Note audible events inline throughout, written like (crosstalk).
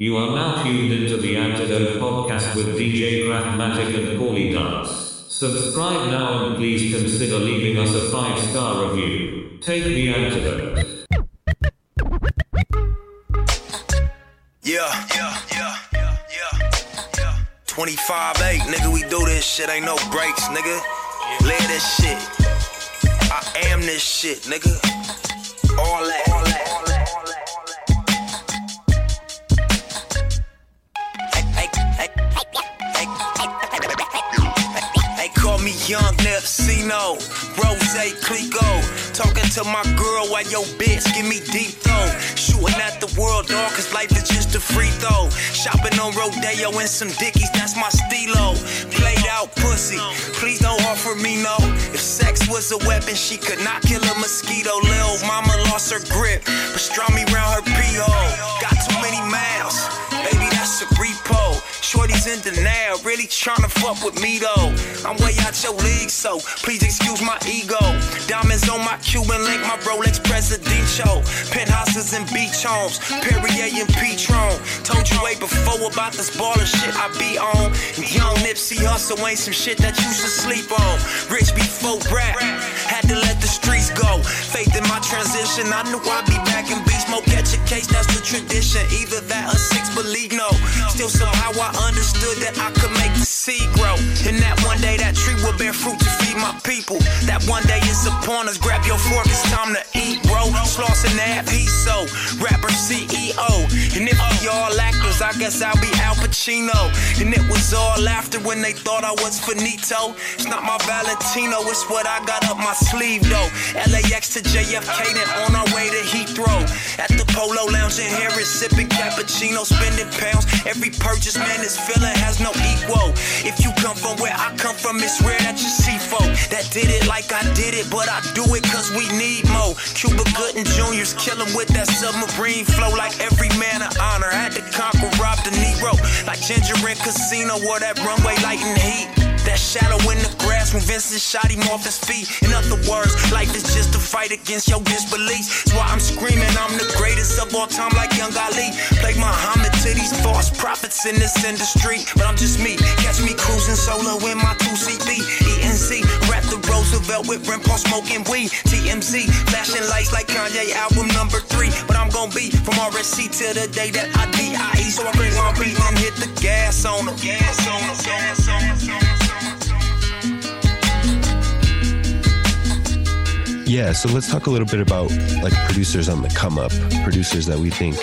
You are now tuned into the Antidote podcast with DJ Craftmatic and Paulie Dance. Subscribe now and please consider leaving us a five star review. Take the antidote. Yeah, yeah, yeah, yeah, yeah. 25 8, nigga, we do this shit, ain't no breaks, nigga. Live this shit. I am this shit, nigga. All that, all that, Young Nepsino, Rose Clico. Talking to my girl while your bitch give me deep throw. Shooting at the world, dog, cause life is just a free throw. Shopping on Rodeo and some dickies, that's my stilo. Played out pussy, please don't offer me no. If sex was a weapon, she could not kill a mosquito. Lil' mama lost her grip, pastrami round her pee hole. Got too many miles, that's a repo. Shorty's in denial, really tryna fuck with me though. I'm way out your league, so please excuse my ego. Diamonds on my Cuban link, my Rolex Presidential. Penthouses and beach homes, Perrier and Patrón. Told you way before about this baller shit I be on. Young Nipsey Hussle ain't some shit that you should sleep on. Rich before rap, had to let the streets go. Faith in my transition, I knew I'd be back in beast mode. Catch a case, that's the tradition. Either Still how I understood that I could make the seed grow. And that one day that tree will bear fruit to feed my people. That one day is upon us. Grab your fork, it's time to eat, bro. Slauson that he's so rapper CEO. And if we all actors, I guess I'll be Al Pacino. And it was all laughter when they thought I was finito. It's not my Valentino, it's what I got up my sleeve though. LAX to JFK, then on our way to Heathrow. At the Polo Lounge in Harris, sipping cappuccino, spending pounds. Every purchase, man, this feeling has no equal. If you come from where I come from, it's rare that you see folk that did it like I did it, but I do it cause we need more. Cuba Gooding Jr.'s killing with that submarine flow like every man of honor. Had to conquer Rob De Niro like Ginger in Casino, wore that runway light and heat. That shadow in the grass when Vincent shot him off his feet. In other words, life is just a fight against your disbeliefs. That's why I'm screaming, I'm the greatest of all time, like Young Ali. Play Muhammad to these false prophets in this industry. But I'm just me, catch me cruising solo in my 2CB. ENC, the Roosevelt with Ren Paul smoking weed. TMZ, flashing lights like Kanye album number three. But I'm gonna be from RSC till the day that I DIE. So I bring my beat and hit the gas on them. Gas on them, gas on them, gas on them. Yeah, so let's talk a little bit about like producers on the come up, producers that we think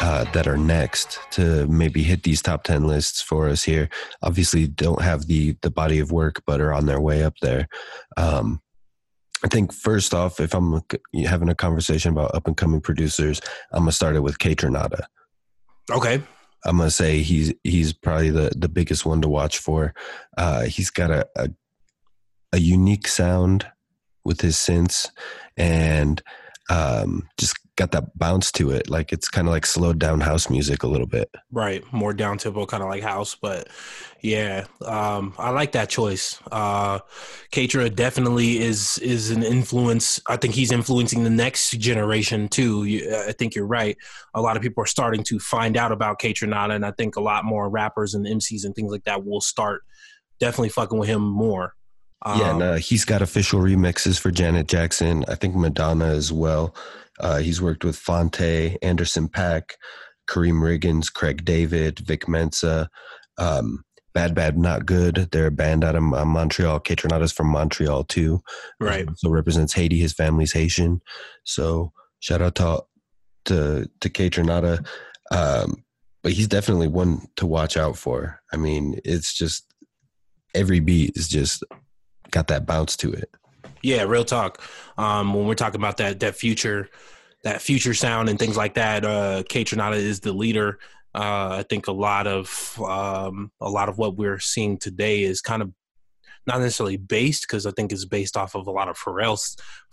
uh, that are next to maybe hit these top ten lists for us here. Obviously, don't have the the body of work, but are on their way up there. Um, I think first off, if I'm having a conversation about up and coming producers, I'm gonna start it with Kaytranada. Okay. I'm gonna say he's he's probably the the biggest one to watch for. Uh, he's got a, a a unique sound with his synths and um, just got that bounce to it. Like it's kind of like slowed down house music a little bit. Right. More down tempo, kind of like house. But yeah, um, I like that choice. Uh, Kaytra definitely is is an influence. I think he's influencing the next generation too. You, I think you're right. A lot of people are starting to find out about Kaytranada, and I think a lot more rappers and MCs and things like that will start definitely fucking with him more. yeah, Um, and uh, he's got official remixes for Janet Jackson. I think Madonna as well. Uh, he's worked with Phonte, Anderson .Paak, Karriem Riggins, Craig David, Vic Mensa, um, Bad Bad Not Good. They're a band out of uh, Montreal. Kaytranada's from Montreal too. Right. So represents Haiti. His family's Haitian. So shout out to to to Kaytranada. Um, but he's definitely one to watch out for. I mean, it's just every beat is just got that bounce to it. Yeah, real talk. Um, when we're talking about that that future, that future sound and things like that, uh, Kaytranada is the leader. Uh, I think a lot of um, a lot of what we're seeing today is kind of not necessarily based because I think it's based off of a lot of Pharrell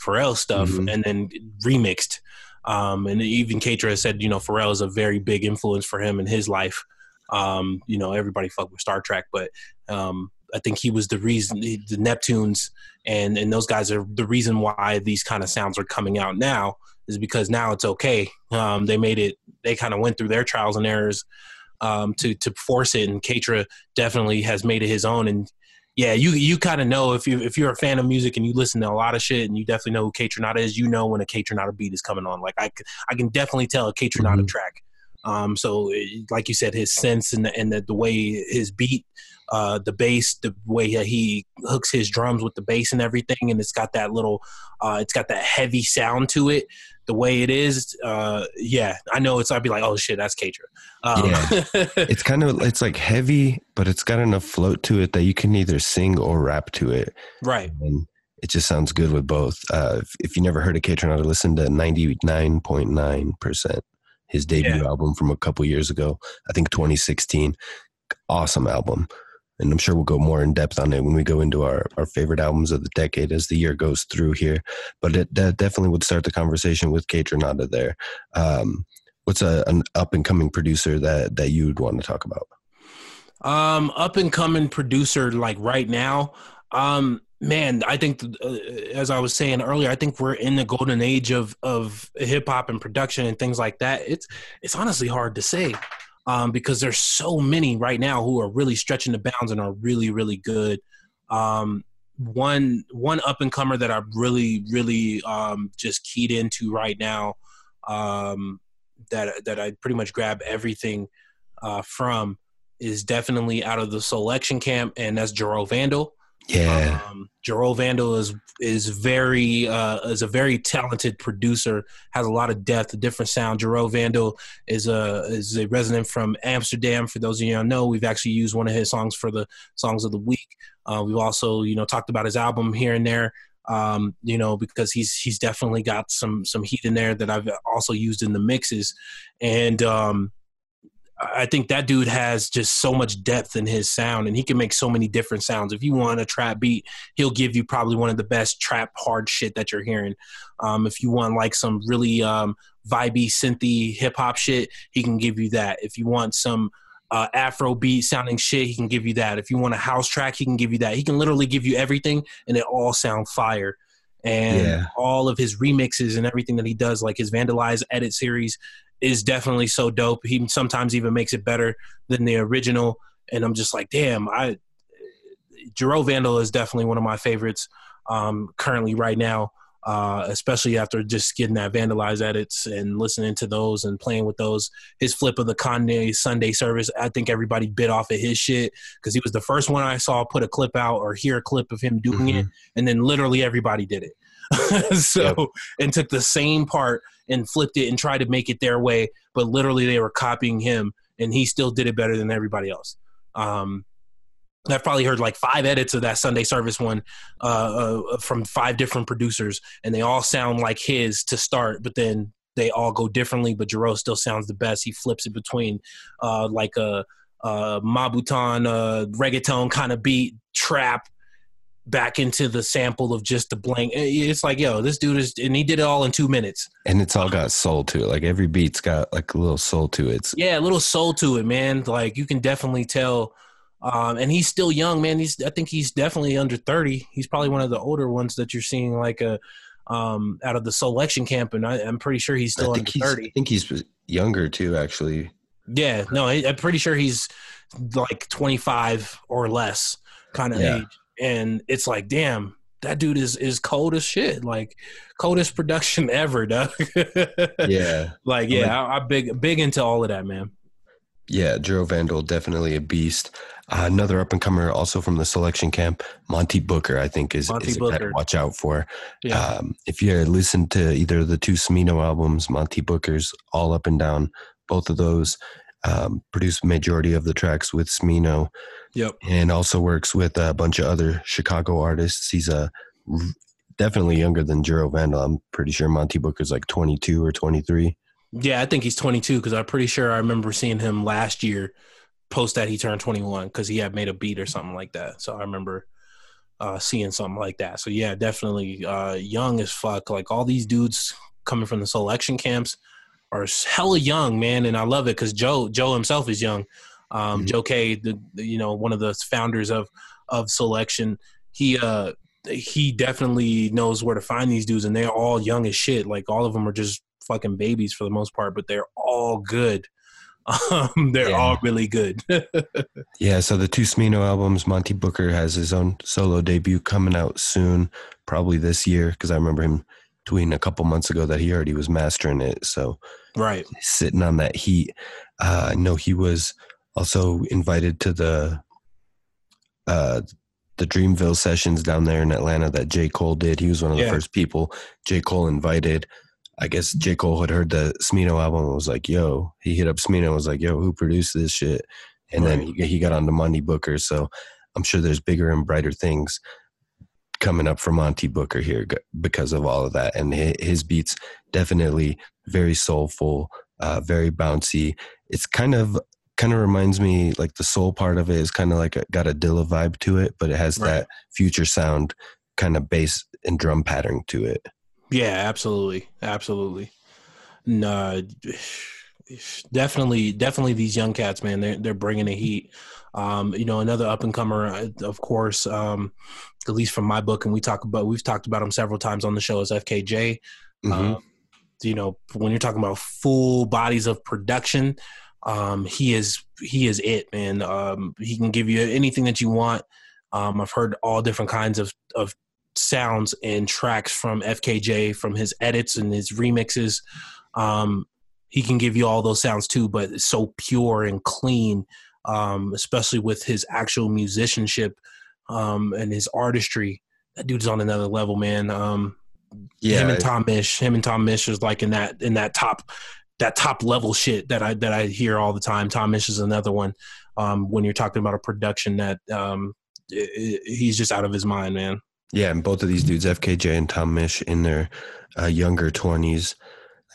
Pharrell stuff Mhm. and then remixed. Um, and even Kaytra has said, you know, Pharrell is a very big influence for him in his life. Um, you know, everybody fuck with Star Trak, but um, I think he was the reason the Neptunes and and those guys are the reason why these kind of sounds are coming out now is because now it's okay. Um, they made it. They kind of went through their trials and errors um, to to force it, and Kaytra definitely has made it his own. And yeah, you you kind of know if you if you're a fan of music and you listen to a lot of shit, and you definitely know who Kaytranada is. You know when a Kaytranada beat is coming on. Like I I can definitely tell a Kaytranada mm-hmm. track. Um, so, like you said, his sense and the, and the, the way his beat, uh, the bass, the way that he hooks his drums with the bass and everything, and it's got that little, uh, it's got that heavy sound to it. The way it is, uh, yeah, I know it's. I'd be like, oh shit, that's Kaytra. Um, yeah, (laughs) it's kind of it's like heavy, but it's got enough float to it that you can either sing or rap to it. Right. And it just sounds good with both. Uh, if, if you never heard of Kaytra, listen to ninety nine point nine percent his debut yeah. album from a couple years ago. I think 2016. Awesome album. And I'm sure we'll go more in depth on it when we go into our, our favorite albums of the decade as the year goes through here. But it, that definitely would start the conversation with Kaytranada there. Um, what's a, an up and coming producer that, that you'd want to talk about? Um, up and coming producer like right now. Um, man, I think uh, as I was saying earlier, I think we're in the golden age of of hip hop and production and things like that. It's it's honestly hard to say um, because there's so many right now who are really stretching the bounds and are really really good. Um, one one up and comer that I'm really really um, just keyed into right now um, that that I pretty much grab everything uh, from is definitely out of the Soulection camp, and that's Jarreau Vandal. Yeah, um, Jarreau Vandal is is very uh, is a very talented producer. Has a lot of depth, a different sound. Jarreau Vandal is a is a resident from Amsterdam. For those of you don't know, we've actually used one of his songs for the songs of the week. Uh, we've also you know talked about his album here and there. Um, you know because he's he's definitely got some some heat in there that I've also used in the mixes, and um, I think that dude has just so much depth in his sound, and he can make so many different sounds. If you want a trap beat, he'll give you probably one of the best trap hard shit that you're hearing. Um, if you want like some really um, vibey, synthy hip hop shit, he can give you that. If you want some uh, Afro beat sounding shit, he can give you that. If you want a house track, he can give you that. He can literally give you everything, and it all sound fire. And yeah. all of his remixes and everything that he does, like his Vandalize edit series, is definitely so dope. He sometimes even makes it better than the original. And I'm just like, damn, I Jarreau Vandal is definitely one of my favorites um, currently right now. Uh, especially after just getting that vandalized edits and listening to those and playing with those. His flip of the Kanye Sunday service, I think everybody bit off of his shit because he was the first one I saw put a clip out or hear a clip of him doing mm-hmm. it, and then literally everybody did it. (laughs) so yep. and took the same part and flipped it and tried to make it their way, but literally they were copying him, and he still did it better than everybody else. Um, I've probably heard like five edits of that Sunday service one uh, uh, from five different producers, and they all sound like his to start, but then they all go differently. But Jarreau still sounds the best. He flips it between uh, like a, a moombahton uh, reggaeton kind of beat, trap, back into the sample of just the blank. It's like, yo, this dude is, and he did it all in two minutes. And it's all got soul to it. Like every beat's got like a little soul to it. It's, yeah, a little soul to it, man. Like you can definitely tell. Um, and he's still young, man. He's, I think he's definitely under 30. He's probably one of the older ones that you're seeing like a, um, out of the Soulection camp. And I, am pretty sure he's still under 30. I think he's younger too, actually. Yeah, no, I'm pretty sure he's like 25 or less kind of yeah. age and it's like, damn, that dude is is cold as shit. Like coldest (laughs) production ever, dog. (laughs) yeah. Like yeah, I, I big big into all of that, man. Yeah, Jarreau Vandal, definitely a beast. Uh, another up and comer, also from the Soulection camp, Monte Booker, I think is, is a guy to watch out for. Yeah. Um, if you listen to either of the two Smino albums, Monte Booker's all up and down, both of those um, produced majority of the tracks with Smino. Yep. And also works with a bunch of other Chicago artists. He's a definitely younger than Jarreau Vandal. I'm pretty sure Monte Booker's like 22 or 23. Yeah, I think he's 22 because I'm pretty sure I remember seeing him last year post that he turned 21 because he had made a beat or something like that. So I remember uh, seeing something like that. So yeah, definitely uh, young as fuck. Like all these dudes coming from the Soulection camps are hella young, man, and I love it because Joe Joe himself is young. Um, mm-hmm. Joe Kay, the, the, you know one of the founders of of Soulection. He uh he definitely knows where to find these dudes, and they're all young as shit. Like all of them are just fucking babies for the most part, but they're all good. (laughs) Um, they're Yeah. all really good. (laughs) Yeah, so the two Smino albums, Monte Booker has his own solo debut coming out soon, probably this year, because I remember him tweeting a couple months ago that he already was mastering it. So right. sitting on that heat. Uh, I know he was also invited to the uh, the Dreamville sessions down there in Atlanta that J. Cole did. He was one of the Yeah. first people J. Cole invited. I guess J. Cole had heard the Smino album and was like, yo, he hit up Smino and was like, yo, who produced this shit? And then he, he got on to Monte Booker. So I'm sure there's bigger and brighter things coming up for Monte Booker here because of all of that. And his beats definitely very soulful, uh, very bouncy. It's kind of kind of reminds me like the soul part of it is kind of like a, got a Dilla vibe to it, but it has Right. that future sound kind of bass and drum pattern to it. Yeah, absolutely, absolutely. No, definitely, definitely. These young cats, man, they're they're bringing the heat. Um, you know, another up and comer, uh, of course, um, at least from my book, and we talk about we've talked about him several times on the show is FKJ. Mhm. Um, you know, when you're talking about full bodies of production, um, he is he is it, man. Um, he can give you anything that you want. Um, I've heard all different kinds of of sounds and tracks from FKJ from his edits and his remixes. Um, he can give you all those sounds too, but it's so pure and clean, um, especially with his actual musicianship um, and his artistry. That dude's on another level, man. Um, him and Tom Misch, him and Tom Misch is like in that in that top that top level shit that I that I hear all the time. Tom Misch is another one. Um, when you're talking about a production that um, i- i- he's just out of his mind, man. Yeah, and both of these dudes, FKJ and Tom Misch, in their uh, younger twenties.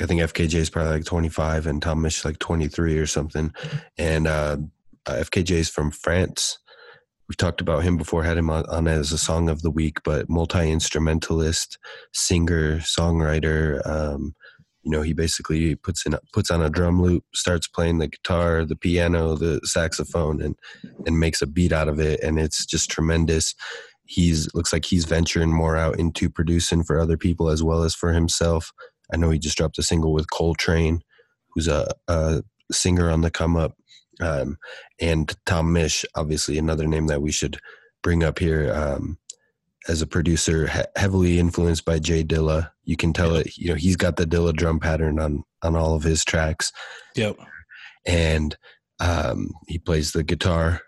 I think FKJ is probably like twenty five, and Tom Misch like twenty three or something. And uh, uh, FKJ is from France. We've talked about him before, had him on, on as a song of the week, but multi instrumentalist, singer, songwriter. Um, you know, he basically puts in puts on a drum loop, starts playing the guitar, the piano, the saxophone, and and makes a beat out of it, and it's just tremendous he's looks like he's venturing more out into producing for other people as well as for himself. I know he just dropped a single with Coltrane, who's a, a singer on the come up, um, and Tom Misch, obviously another name that we should bring up here um, as a producer, he- heavily influenced by Jay Dilla. You can tell it. You know, he's got the Dilla drum pattern on on all of his tracks Yep. and um, he plays the guitar,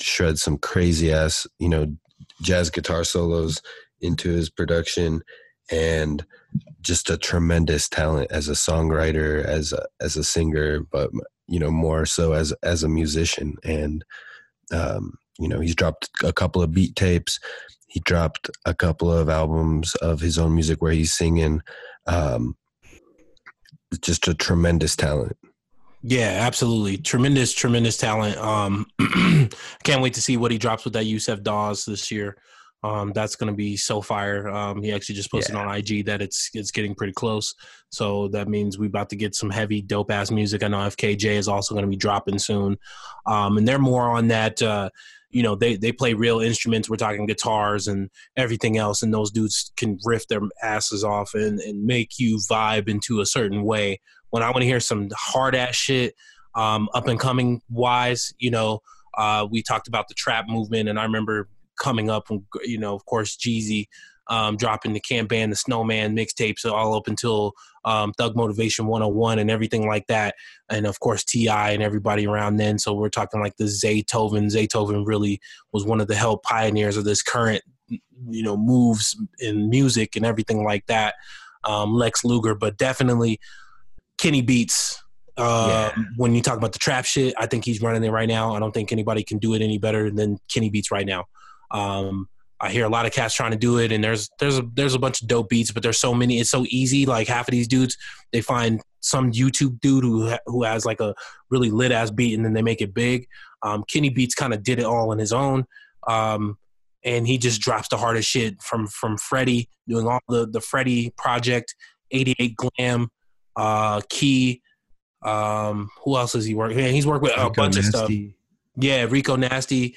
shreds some crazy ass, you know, jazz guitar solos into his production, and just a tremendous talent as a songwriter, as a, as a singer, but you know more so as as a musician. And um, you know, he's dropped a couple of beat tapes. He dropped a couple of albums of his own music where he's singing. Um, just a tremendous talent. Yeah, absolutely. Tremendous, tremendous talent. Um, (clears throat) can't wait to see what he drops with that Yussef Dayes this year. Um, that's going to be so fire. Um, he actually just posted on IG that it's it's getting pretty close. So that means we're about to get some heavy, dope ass music. I know FKJ is also going to be dropping soon, um, and they're more on that. Uh, you know, they they play real instruments. We're talking guitars and everything else, and those dudes can riff their asses off and and make you vibe into a certain way when I want to hear some hard ass shit, um, up and coming wise, you know, uh, we talked about the trap movement, and I remember coming up, and you know, of course, Jeezy um, dropping the Camp Band, the Snowman mixtapes, all up until um, Thug Motivation 101 and everything like that, and of course Ti and everybody around then. So we're talking like the Zaytoven. Zaytoven really was one of the help pioneers of this current, you know, moves in music and everything like that. Um, Lex Luger, but definitely Kenny Beats. Uh, When you talk about the trap shit, I think he's running it right now. I don't think anybody can do it any better than Kenny Beats right now. Um, I hear a lot of cats trying to do it, and there's there's a there's a bunch of dope beats, but there's so many. It's so easy. Like half of these dudes, they find some YouTube dude who who has like a really lit ass beat, and then they make it big. Um, Kenny Beats kind of did it all on his own. Um, and he just drops the hardest shit from from Freddie doing all the the Freddie project, 88 Glam, uh, Key. Um, who else has he? Yeah, he's worked with a Rico bunch of stuff. Nasty. Yeah, Rico Nasty.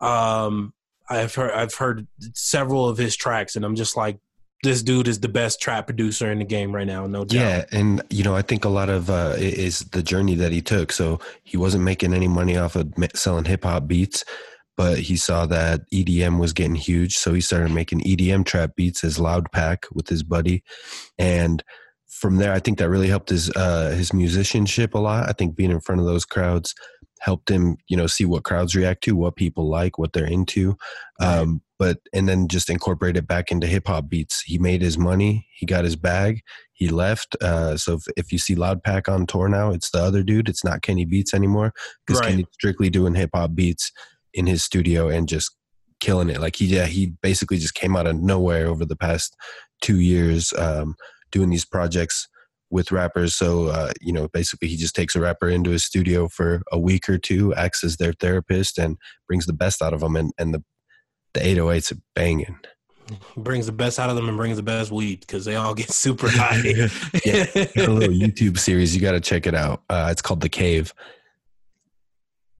Um, I've heard I've heard several of his tracks, and I'm just like, this dude is the best trap producer in the game right now, no doubt. Yeah, and you know, I think a lot of uh, is the journey that he took. So he wasn't making any money off of selling hip hop beats, but he saw that EDM was getting huge, so he started making EDM trap beats as Loudpvck with his buddy, and from there, I think that really helped his uh, his musicianship a lot. I think being in front of those crowds helped him, you know, see what crowds react to, what people like, what they're into. Um, but and then just incorporate it back into hip hop beats. He made his money. He got his bag. He left. Uh, so if, if you see Loudpvck on tour now, it's the other dude. It's not Kenny Beats anymore because Right. Kenny's strictly doing hip hop beats in his studio and just killing it. Like he, yeah, he basically just came out of nowhere over the past two years, um, doing these projects with rappers. So, uh, you know, basically he just takes a rapper into his studio for a week or two, acts as their therapist and brings the best out of them. And, and the, the 808s are banging. Brings the best out of them and brings the best weed because they all get (laughs) super high. (laughs) Yeah. a little YouTube series. You got to check it out. Uh, it's called The Cave.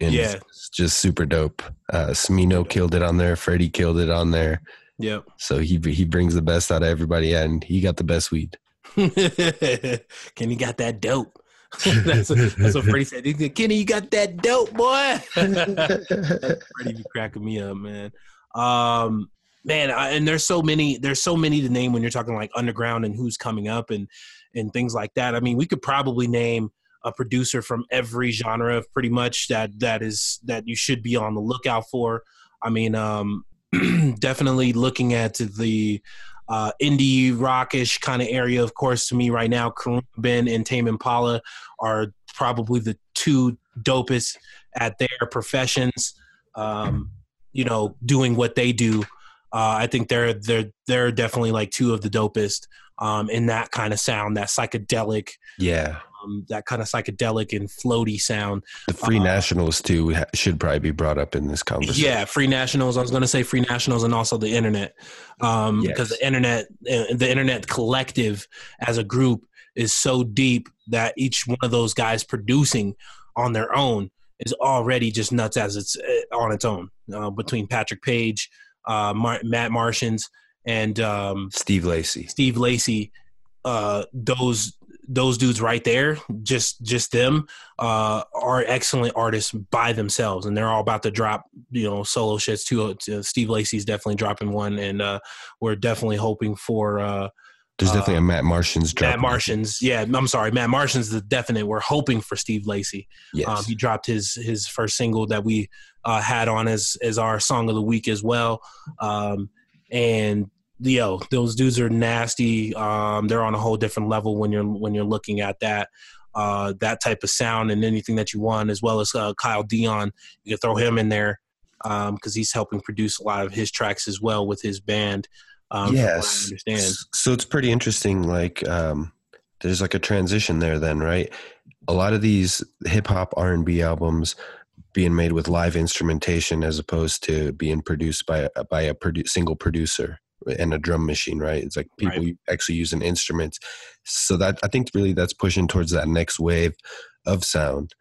And Yeah. It's just super dope. Uh, Smino killed it on there. Freddie killed it on there. yep. So he he brings the best out of everybody, and he got the best weed. (laughs) Kenny got that dope. (laughs) that's, that's what Freddie said. He said, Kenny, you got that dope, boy. (laughs) Freddie be cracking me up, man. Um, man, I, and there's so many. There's so many to name when you're talking like underground and who's coming up and and things like that. I mean, we could probably name a producer from every genre pretty much that that is that you should be on the lookout for. I mean, um, (clears throat) definitely looking at the uh, indie rockish kind of area. Of course, to me right now, Karun Ben and Tame Impala are probably the two dopest at their professions. Um, you know, doing what they do. Uh, I think they're they're they're definitely like two of the dopest um, in that kind of sound, that psychedelic, Yeah, um, that kind of psychedelic and floaty sound. the Free Uh, Nationals too should probably be brought up in this conversation. Yeah, free nationals. I was going to say free nationals and also the internet, um, Yes. because the internet, uh, the internet collective as a group is so deep that each one of those guys producing on their own is already just nuts as it's uh, on its own. Uh, between Patrick Paige, uh, Mar- Matt Martians, and um, Steve Lacy. Steve Lacy, uh, those those dudes right there, just just them, uh, are excellent artists by themselves, and they're all about to drop you know solo shits too. Uh, Steve Lacy's definitely dropping one, and uh, we're definitely hoping for uh, There's Uh, definitely a Matt Martians drop. Matt Martians. Yeah, I'm sorry, Matt Martians the definite. We're hoping for Steve Lacy. Yes. Um, he dropped his his first single that we uh, had on as as our song of the week as well. Um, and yo, those dudes are nasty. Um, they're on a whole different level when you're when you're looking at that. Uh, that type of sound and anything that you want, as well as uh, Kyle Dion, you can throw him in there because he's helping produce a lot of his tracks as well with his band. Um, yes. understand. So it's pretty interesting. Like, um, there's like a transition there. Then, right? A lot of these hip hop R and B albums being made with live instrumentation as opposed to being produced by a- by a produ- single producer and a drum machine. Right? It's like people actually using instruments. So that I think really that's pushing towards that next wave of sound.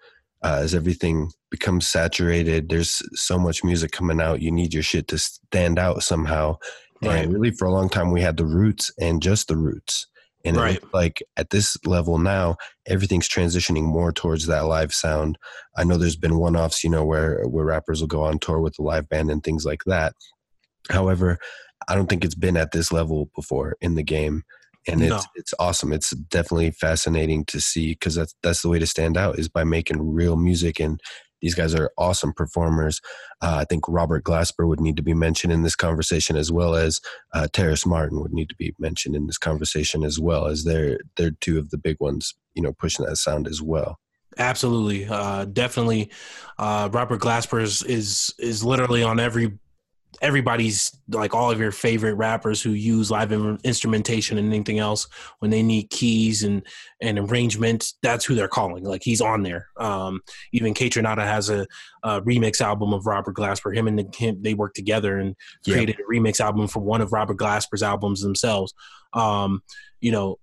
Uh, as everything becomes saturated, there's so much music coming out. You need your shit to stand out somehow. Right. And really, for a long time, we had the roots and just the roots. And Right. like at this level now, everything's transitioning more towards that live sound. I know there's been one-offs, you know, where where rappers will go on tour with a live band and things like that. However, I don't think it's been at this level before in the game, and No. it's it's awesome. It's definitely fascinating to see because that's that's the way to stand out is by making real music and. These guys are awesome performers. Uh, I think Robert Glasper would need to be mentioned in this conversation, as well as uh, Terrace Martin would need to be mentioned in this conversation, as well as they're they're two of the big ones, you know, pushing that sound as well. Absolutely, uh, definitely. Uh, Robert Glasper is, is is literally on every everybody's like all of your favorite rappers who use live in- instrumentation and anything else when they need keys and and arrangement. That's who they're calling. Like he's on there. Um, even Kaytranada has a, a remix album of Robert Glasper. Him and the, him they work together and Yeah. created a remix album for one of Robert Glasper's albums themselves. Um, you know,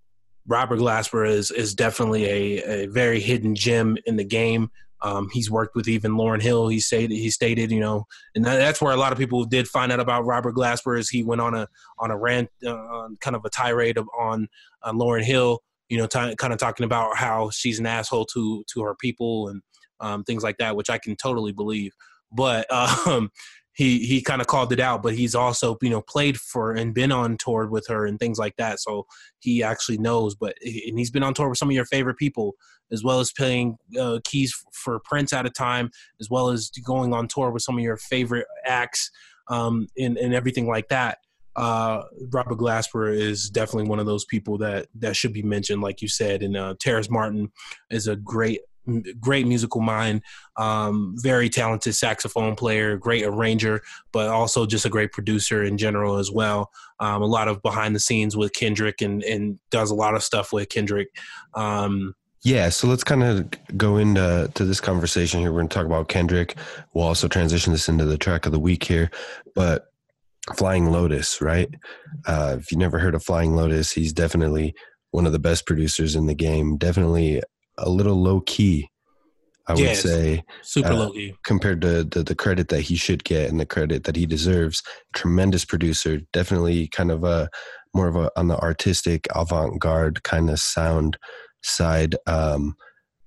Robert Glasper is is definitely a, a very hidden gem in the game. Um, he's worked with even Lauryn Hill. He stated he stated, you know, and that's where a lot of people did find out about Robert Glasper. Is he went on a on a rant, uh, kind of a tirade of, on on Lauryn Hill, you know, t- kind of talking about how she's an asshole to to her people and um, things like that, which I can totally believe. But (laughs) um, he he kind of called it out, but he's also you know played for and been on tour with her and things like that. So he actually knows. But and he's been on tour with some of your favorite people, as well as playing uh, keys for Prince at a time, as well as going on tour with some of your favorite acts um, and and everything like that. Uh, Robert Glasper is definitely one of those people that that should be mentioned, like you said. And uh, Terrace Martin is a great great musical mind, um, very talented saxophone player, great arranger, but also just a great producer in general as well. Um, a lot of behind the scenes with Kendrick and, and does a lot of stuff with Kendrick. Um, yeah, so let's kind of go into to this conversation here. We're going to talk about Kendrick. We'll also transition this into the track of the week here, but Flying Lotus, right? Uh, if you never heard of Flying Lotus, he's definitely one of the best producers in the game. Definitely a little low key. I would say super uh, low key compared to the, the credit that he should get and the credit that he deserves. Tremendous producer, definitely kind of a more of a on the artistic avant garde kind of sound side. Um,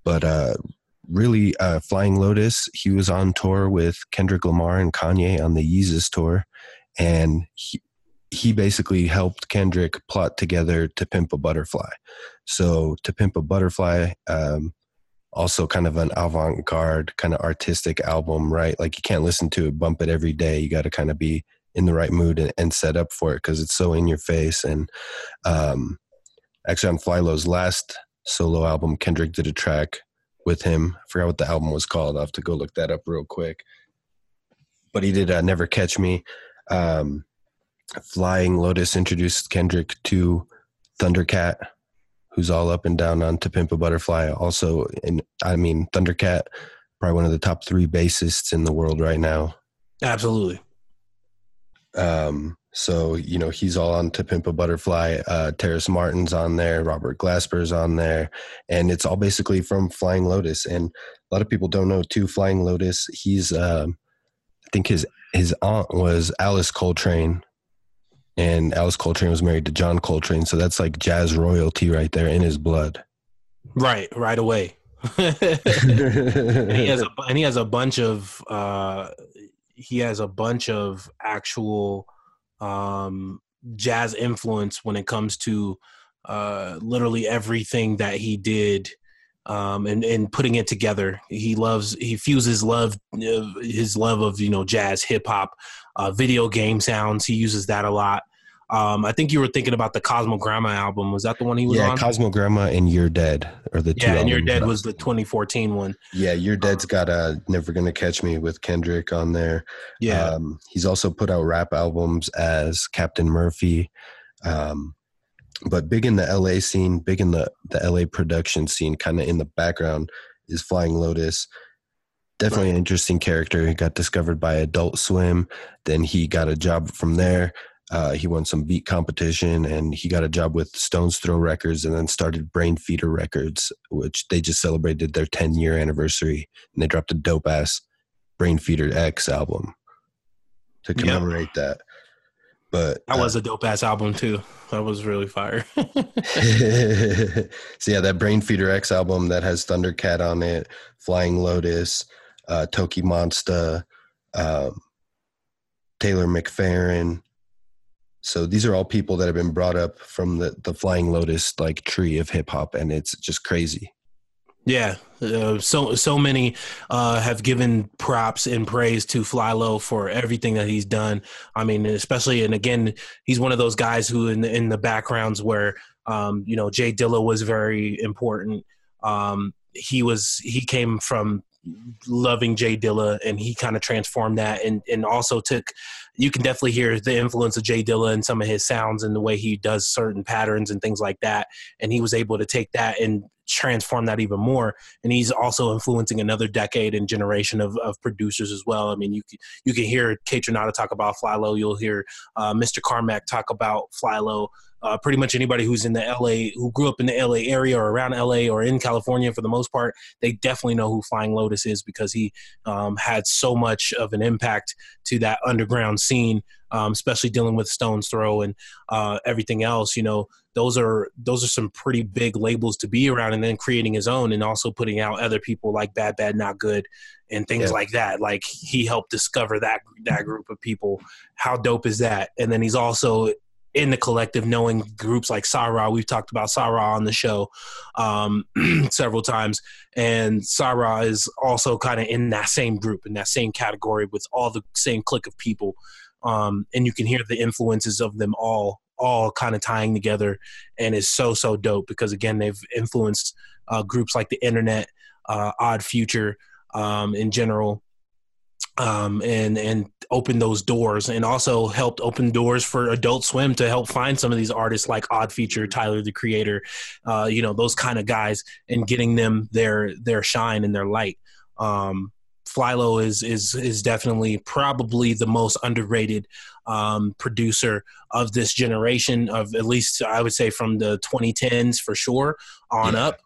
but uh, really, uh, Flying Lotus, he was on tour with Kendrick Lamar and Kanye on the Yeezus tour, and he, he basically helped Kendrick plot together To Pimp a Butterfly. So To Pimp a Butterfly, um, also kind of an avant-garde, kind of artistic album, right? Like you can't listen to it, bump it every day. You got to kind of be in the right mood and, and set up for it because it's so in your face. And um, actually, on Flylo's last solo album, Kendrick did a track with him. I forgot what the album was called. I'll have to go look that up real quick. But he did uh, Never Catch Me. Um, Flying Lotus introduced Kendrick to Thundercat, who's all up and down on To Pimp a Butterfly. Also, and I mean Thundercat, probably one of the top three bassists in the world right now. Absolutely. Um, so you know he's all on To Pimp a Butterfly. Uh, Terrace Martin's on there, Robert Glasper's on there, and it's all basically from Flying Lotus. And a lot of people don't know too. Flying Lotus, he's um, I think his his aunt was Alice Coltrane, and Alice Coltrane was married to John Coltrane, so that's like jazz royalty right there in his blood. Right, right away. (laughs) and he has a and he has a bunch of uh, he has a bunch of actual um, jazz influence when it comes to uh, literally everything that he did um, and and putting it together. He loves he fuses love his love of you know jazz, hip hop, uh, video game sounds. He uses that a lot. Um, I think you were thinking about the Cosmogramma album. Was that the one he was yeah, on? Yeah, Cosmogramma and You're Dead or the two. Yeah, and You're Dead was the 2014 one. Yeah, You're Dead's um, got a Never Gonna Catch Me with Kendrick on there. Yeah, um, he's also put out rap albums as Captain Murphy. Um, but big in the LA scene, big in the the LA production scene, kind of in the background is Flying Lotus. Definitely an interesting character. He got discovered by Adult Swim. Then he got a job from there. Uh, he won some beat competition and he got a job with Stones Throw Records and then started Brainfeeder Records, which they just celebrated their 10 year anniversary and they dropped a dope ass Brainfeeder X album to commemorate yep. that. But that uh, was a dope ass album too. That was really fire. (laughs) so yeah, that Brainfeeder X album that has Thundercat on it, Flying Lotus, uh, Tokimonsta, um, Taylor McFerrin. So these are all people that have been brought up from the the Flying Lotus like tree of hip hop, and it's just crazy. Yeah, uh, so so many uh, have given props and praise to Flylo for everything that he's done. I mean, especially and again, he's one of those guys who in the, in the backgrounds where um, you know Jay Dilla was very important. Um, he was he came from loving Jay Dilla and he kind of transformed that and and also took you can definitely hear the influence of Jay Dilla and some of his sounds and the way he does certain patterns and things like that and he was able to take that and transform that even more. And he's also influencing another decade and generation of, of producers as well. I mean, you can, you can hear Kaytranada talk about Flylo. You'll hear uh, Mr. Carmack talk about Flylo. Uh, pretty much anybody who's in the LA, who grew up in the LA area or around LA or in California for the most part, they definitely know who Flying Lotus is because he um, had so much of an impact to that underground scene, um, especially dealing with Stones Throw and uh, everything else. You know, those are those are some pretty big labels to be around, and then creating his own and also putting out other people like Bad Bad Not Good and things yeah. like that. Like he helped discover that that group of people. How dope is that? And then he's also in the collective, knowing groups like Sa-Ra. We've talked about Sa-Ra on the show um, (clears throat) several times, and Sa-Ra is also kind of in that same group, in that same category, with all the same clique of people. Um, and you can hear the influences of them all, all kind of tying together, and is so so dope because again, they've influenced uh, groups like the Internet, uh, Odd Future, um, in general, um, and and open those doors, and also helped open doors for Adult Swim to help find some of these artists like Odd Future, Tyler the Creator, uh, you know those kind of guys, and getting them their their shine and their light. Um, Flylo is is is definitely probably the most underrated um, producer of this generation of at least I would say from the 2010s for sure on yeah. up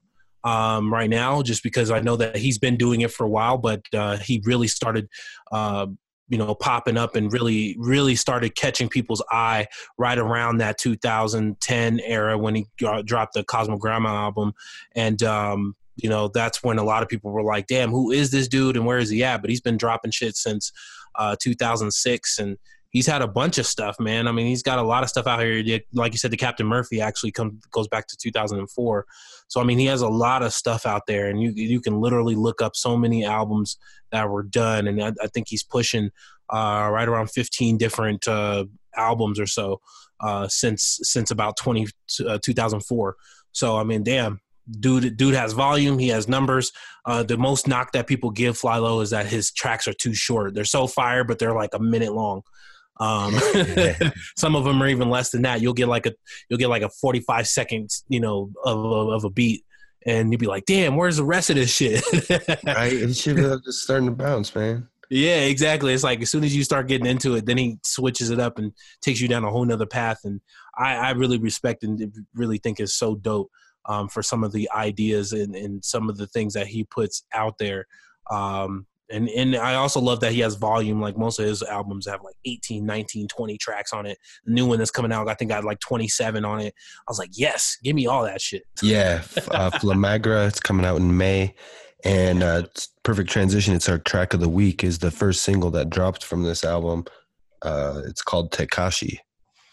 um, right now, just because I know that he's been doing it for a while, but uh, he really started. Uh, you know, popping up and really, really started catching people's eye right around that 2010 era when he dropped the Cosmogramma album, and um, you know that's when a lot of people were like, "Damn, who is this dude and where is he at?" But he's been dropping shit since uh, 2006, and he's had a bunch of stuff, man. I mean, he's got a lot of stuff out here. Like you said, the Captain Murphy actually come, goes back to 2004. So I mean, he has a lot of stuff out there, and you you can literally look up so many albums that were done, and I, I think he's pushing uh, right around 15 different uh, albums or so uh, since since about 20 uh, 2004. So I mean, damn. Dude, dude has volume. He has numbers. Uh, the most knock that people give Flylo is that his tracks are too short. They're so fire, but they're like a minute long. Um, (laughs) (laughs) some of them are even less than that. You'll get like a you'll get like a 45 seconds, you know, of, of a beat, and you'd be like, "Damn, where's the rest of this shit?" (laughs) right? It should be just starting to bounce, man. Yeah, exactly. It's like as soon as you start getting into it, then he switches it up and takes you down a whole nother path. And I, I really respect and really think is so dope um, for some of the ideas and, and some of the things that he puts out there. Um, and and I also love that he has volume. Like most of his albums have like 18, 19, 20 tracks on it. The new one that's coming out, I think I had like 27 on it. I was like, yes, give me all that shit. (laughs) Yeah. Uh, Flamagra, it's coming out in May. And uh, perfect transition. It's our track of the week. Is the first single that dropped from this album. Uh, it's called Tekashi.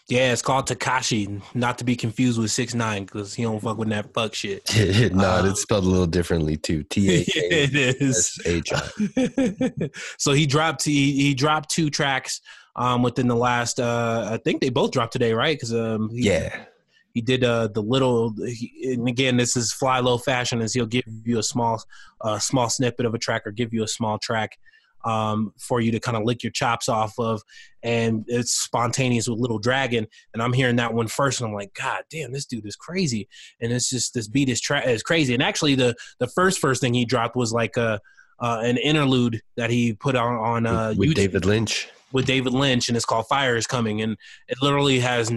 Yeah, it's called Takashi, not to be confused with six nine because he don't fuck with that fuck shit. (laughs) no, um, it's spelled a little differently too. (laughs) T A K it is H I. (laughs) So he dropped he, he dropped two tracks um, within the last. Uh, I think they both dropped today, right? Because um, yeah, he did uh, the little. He, and again, this is Flylo fashion, is he'll give you a small, uh, small snippet of a track or give you a small track um, for you to kind of lick your chops off of. And it's spontaneous with Little Dragon. And I'm hearing that one first, and I'm like, God damn, this dude is crazy. And it's just this beat is, tra- is crazy. And actually, the the first first thing he dropped was like a uh, an interlude that he put on on uh, with, with David Lynch. With David Lynch, and it's called "Fire Is Coming," and it literally has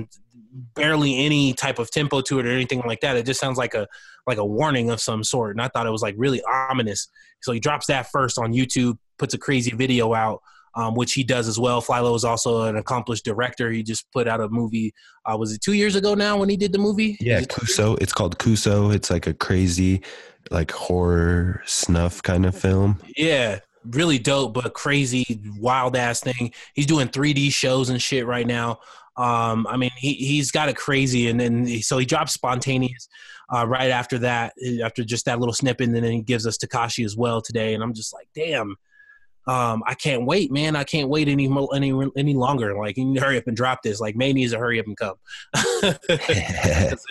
barely any type of tempo to it or anything like that. It just sounds like a like a warning of some sort. And I thought it was like really ominous. So he drops that first on YouTube, puts a crazy video out, um, which he does as well. Flylo is also an accomplished director. He just put out a movie. Uh, was it two years ago now when he did the movie? Yeah, Kuso. It's called Kuso. It's like a crazy, like horror snuff kind of film. Yeah, really dope, but crazy, wild ass thing. He's doing 3D shows and shit right now. Um, I mean, he he's got it crazy, and then so he drops spontaneous uh, right after that, after just that little snippet, and then he gives us Takashi as well today, and I'm just like, damn. Um, I can't wait, man. I can't wait any any any longer. Like, you hurry up and drop this. Like, May needs to hurry up and come. (laughs)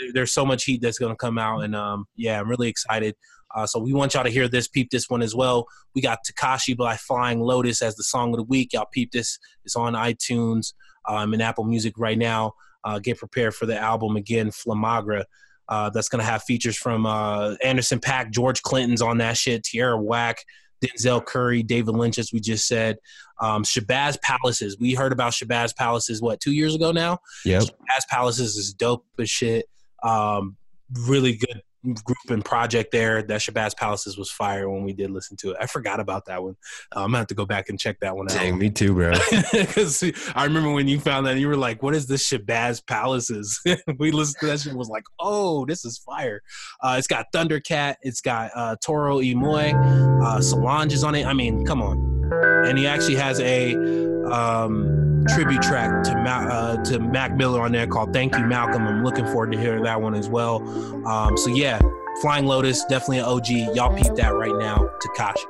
(laughs) There's so much heat that's going to come out, and um, yeah, I'm really excited. Uh, so we want y'all to hear this, peep this one as well. We got Takashi by Flying Lotus as the song of the week. Y'all peep this. It's on iTunes, um, and Apple Music right now. Uh, get prepared for the album again, Flamagra. Uh, that's gonna have features from uh, Anderson .Paak, George Clinton's on that shit, Tierra Whack, Denzel Curry, David Lynch, as we just said. Um, Shabazz Palaces. We heard about Shabazz Palaces what two years ago now. Yeah, Shabazz Palaces is dope as shit. Um, really good group and project there. That Shabazz Palaces was fire when we did listen to it. I forgot about that one. Uh, I'm gonna have to go back and check that one out. Dang, me too, bro. (laughs) Because I remember when you found that, you were like, "What is this Shabazz Palaces?" (laughs) we listened to that shit. Was like, "Oh, this is fire." Uh, it's got Thundercat. It's got uh, Toro y Moi. Uh, Solange is on it. I mean, come on. And he actually has a um, tribute track to Mac, uh, to Mac Miller on there called "Thank You, Malcolm." I'm looking forward to hearing that one as well. Um, so yeah, Flying Lotus definitely an OG. Y'all peep that right now, Takashi.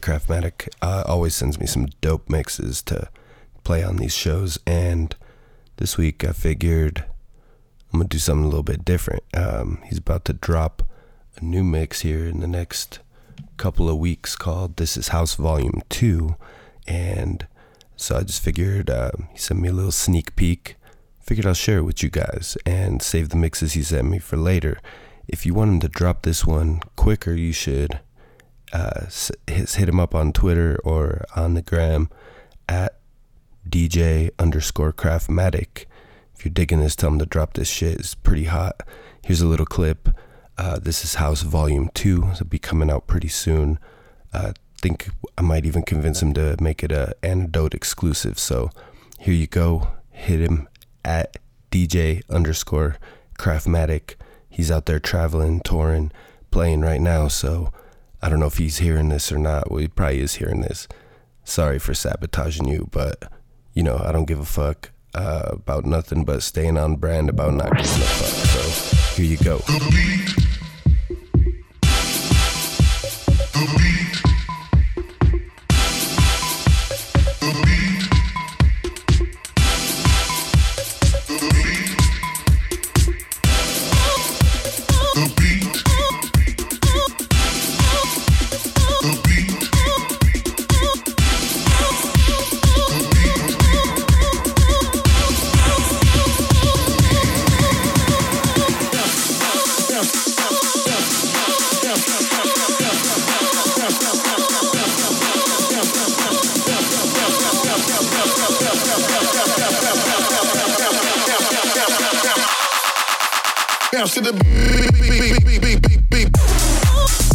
Craftmatic uh, always sends me some dope mixes to play on these shows. And this week I figured I'm to do something a little bit different. Um, he's about to drop a new mix here in the next couple of weeks called This Is House Volume 2. And so I just figured uh, he sent me a little sneak peek. Figured I'll share it with you guys and save the mixes he sent me for later. If you want him to drop this one quicker, you should uh, hit, hit him up on Twitter or on the gram at DJ underscore Craftmatic. If you're digging this, tell him to drop this shit. It's pretty hot. Here's a little clip. Uh, this is House Volume 2. It'll be coming out pretty soon. Uh, think I might even convince him to make it a antidote exclusive. So here you go. Hit him at DJ underscore Craftmatic. He's out there traveling, touring, playing right now. So I don't know if he's hearing this or not. Well, he probably is hearing this. Sorry for sabotaging you, but you know, I don't give a fuck uh, about nothing but staying on brand about not giving a fuck. So here you go. To the Please subscribe.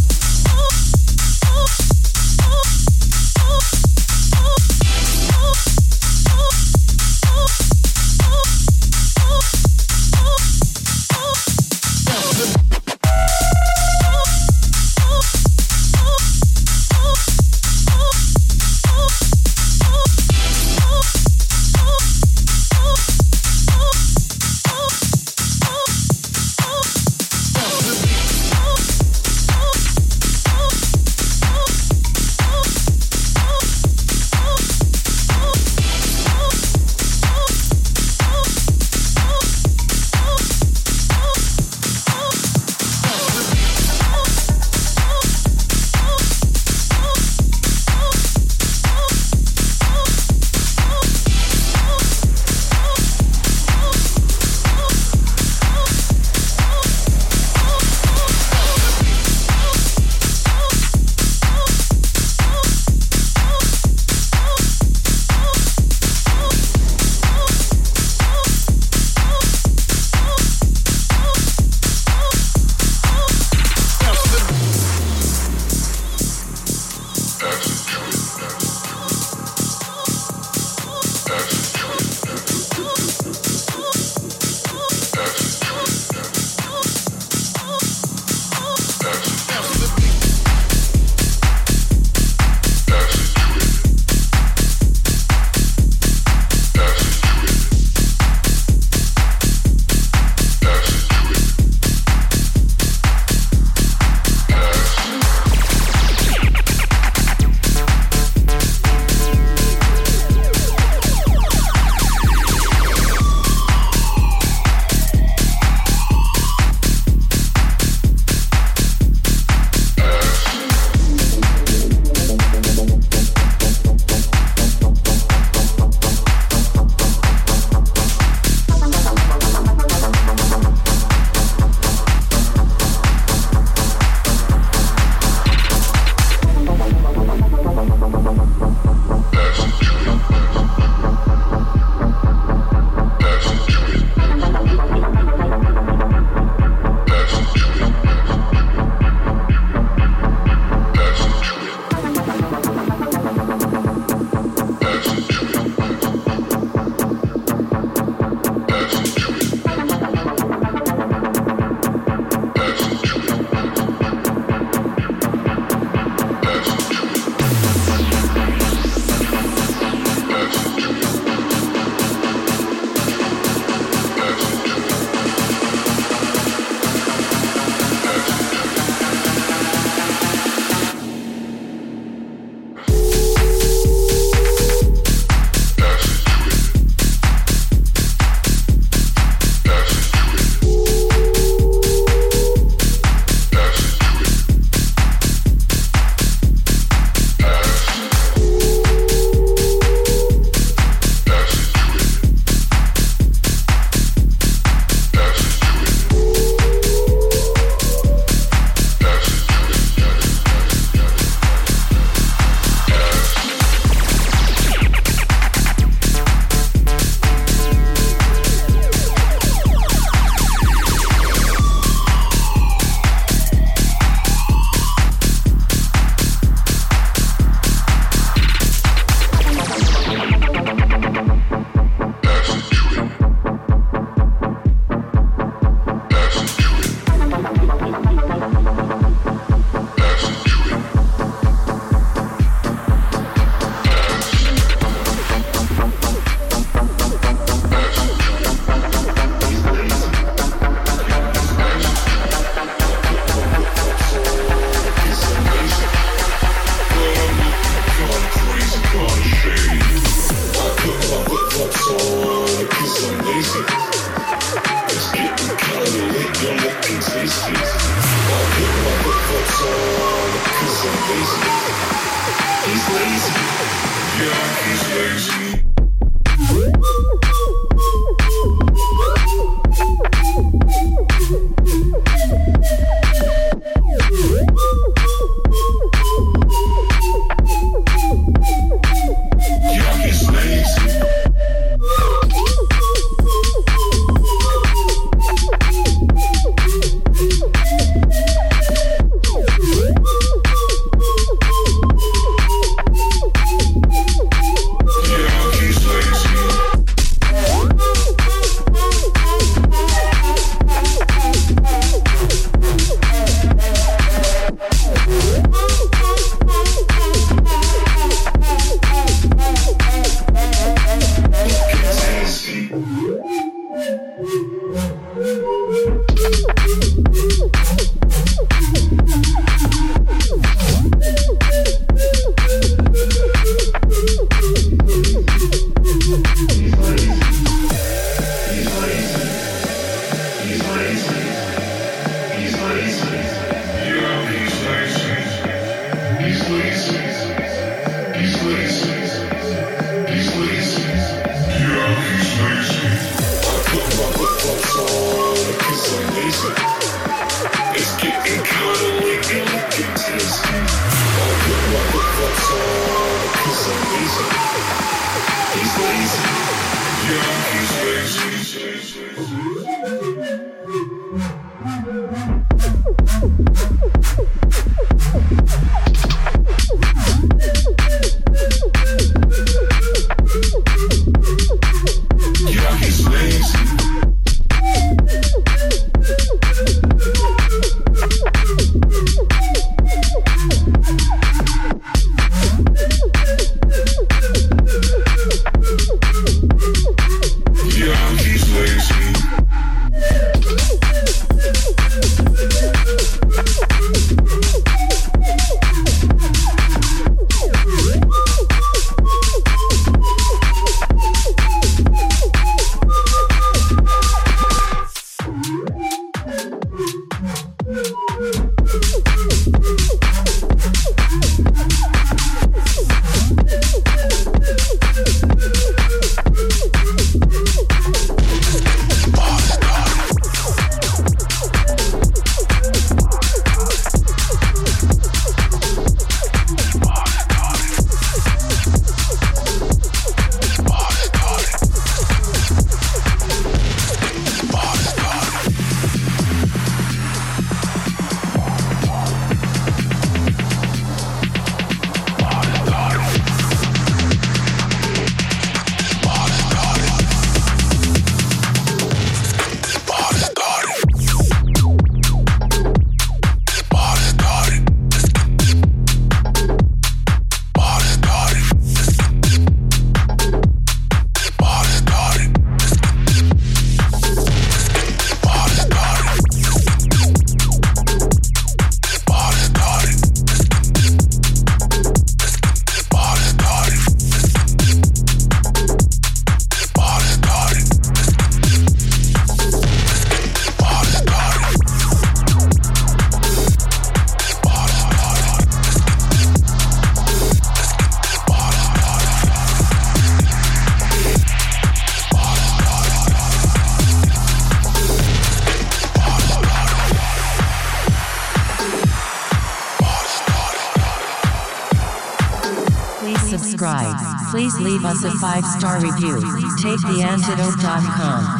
Please leave us a five star review. TakeTheAntidote.com.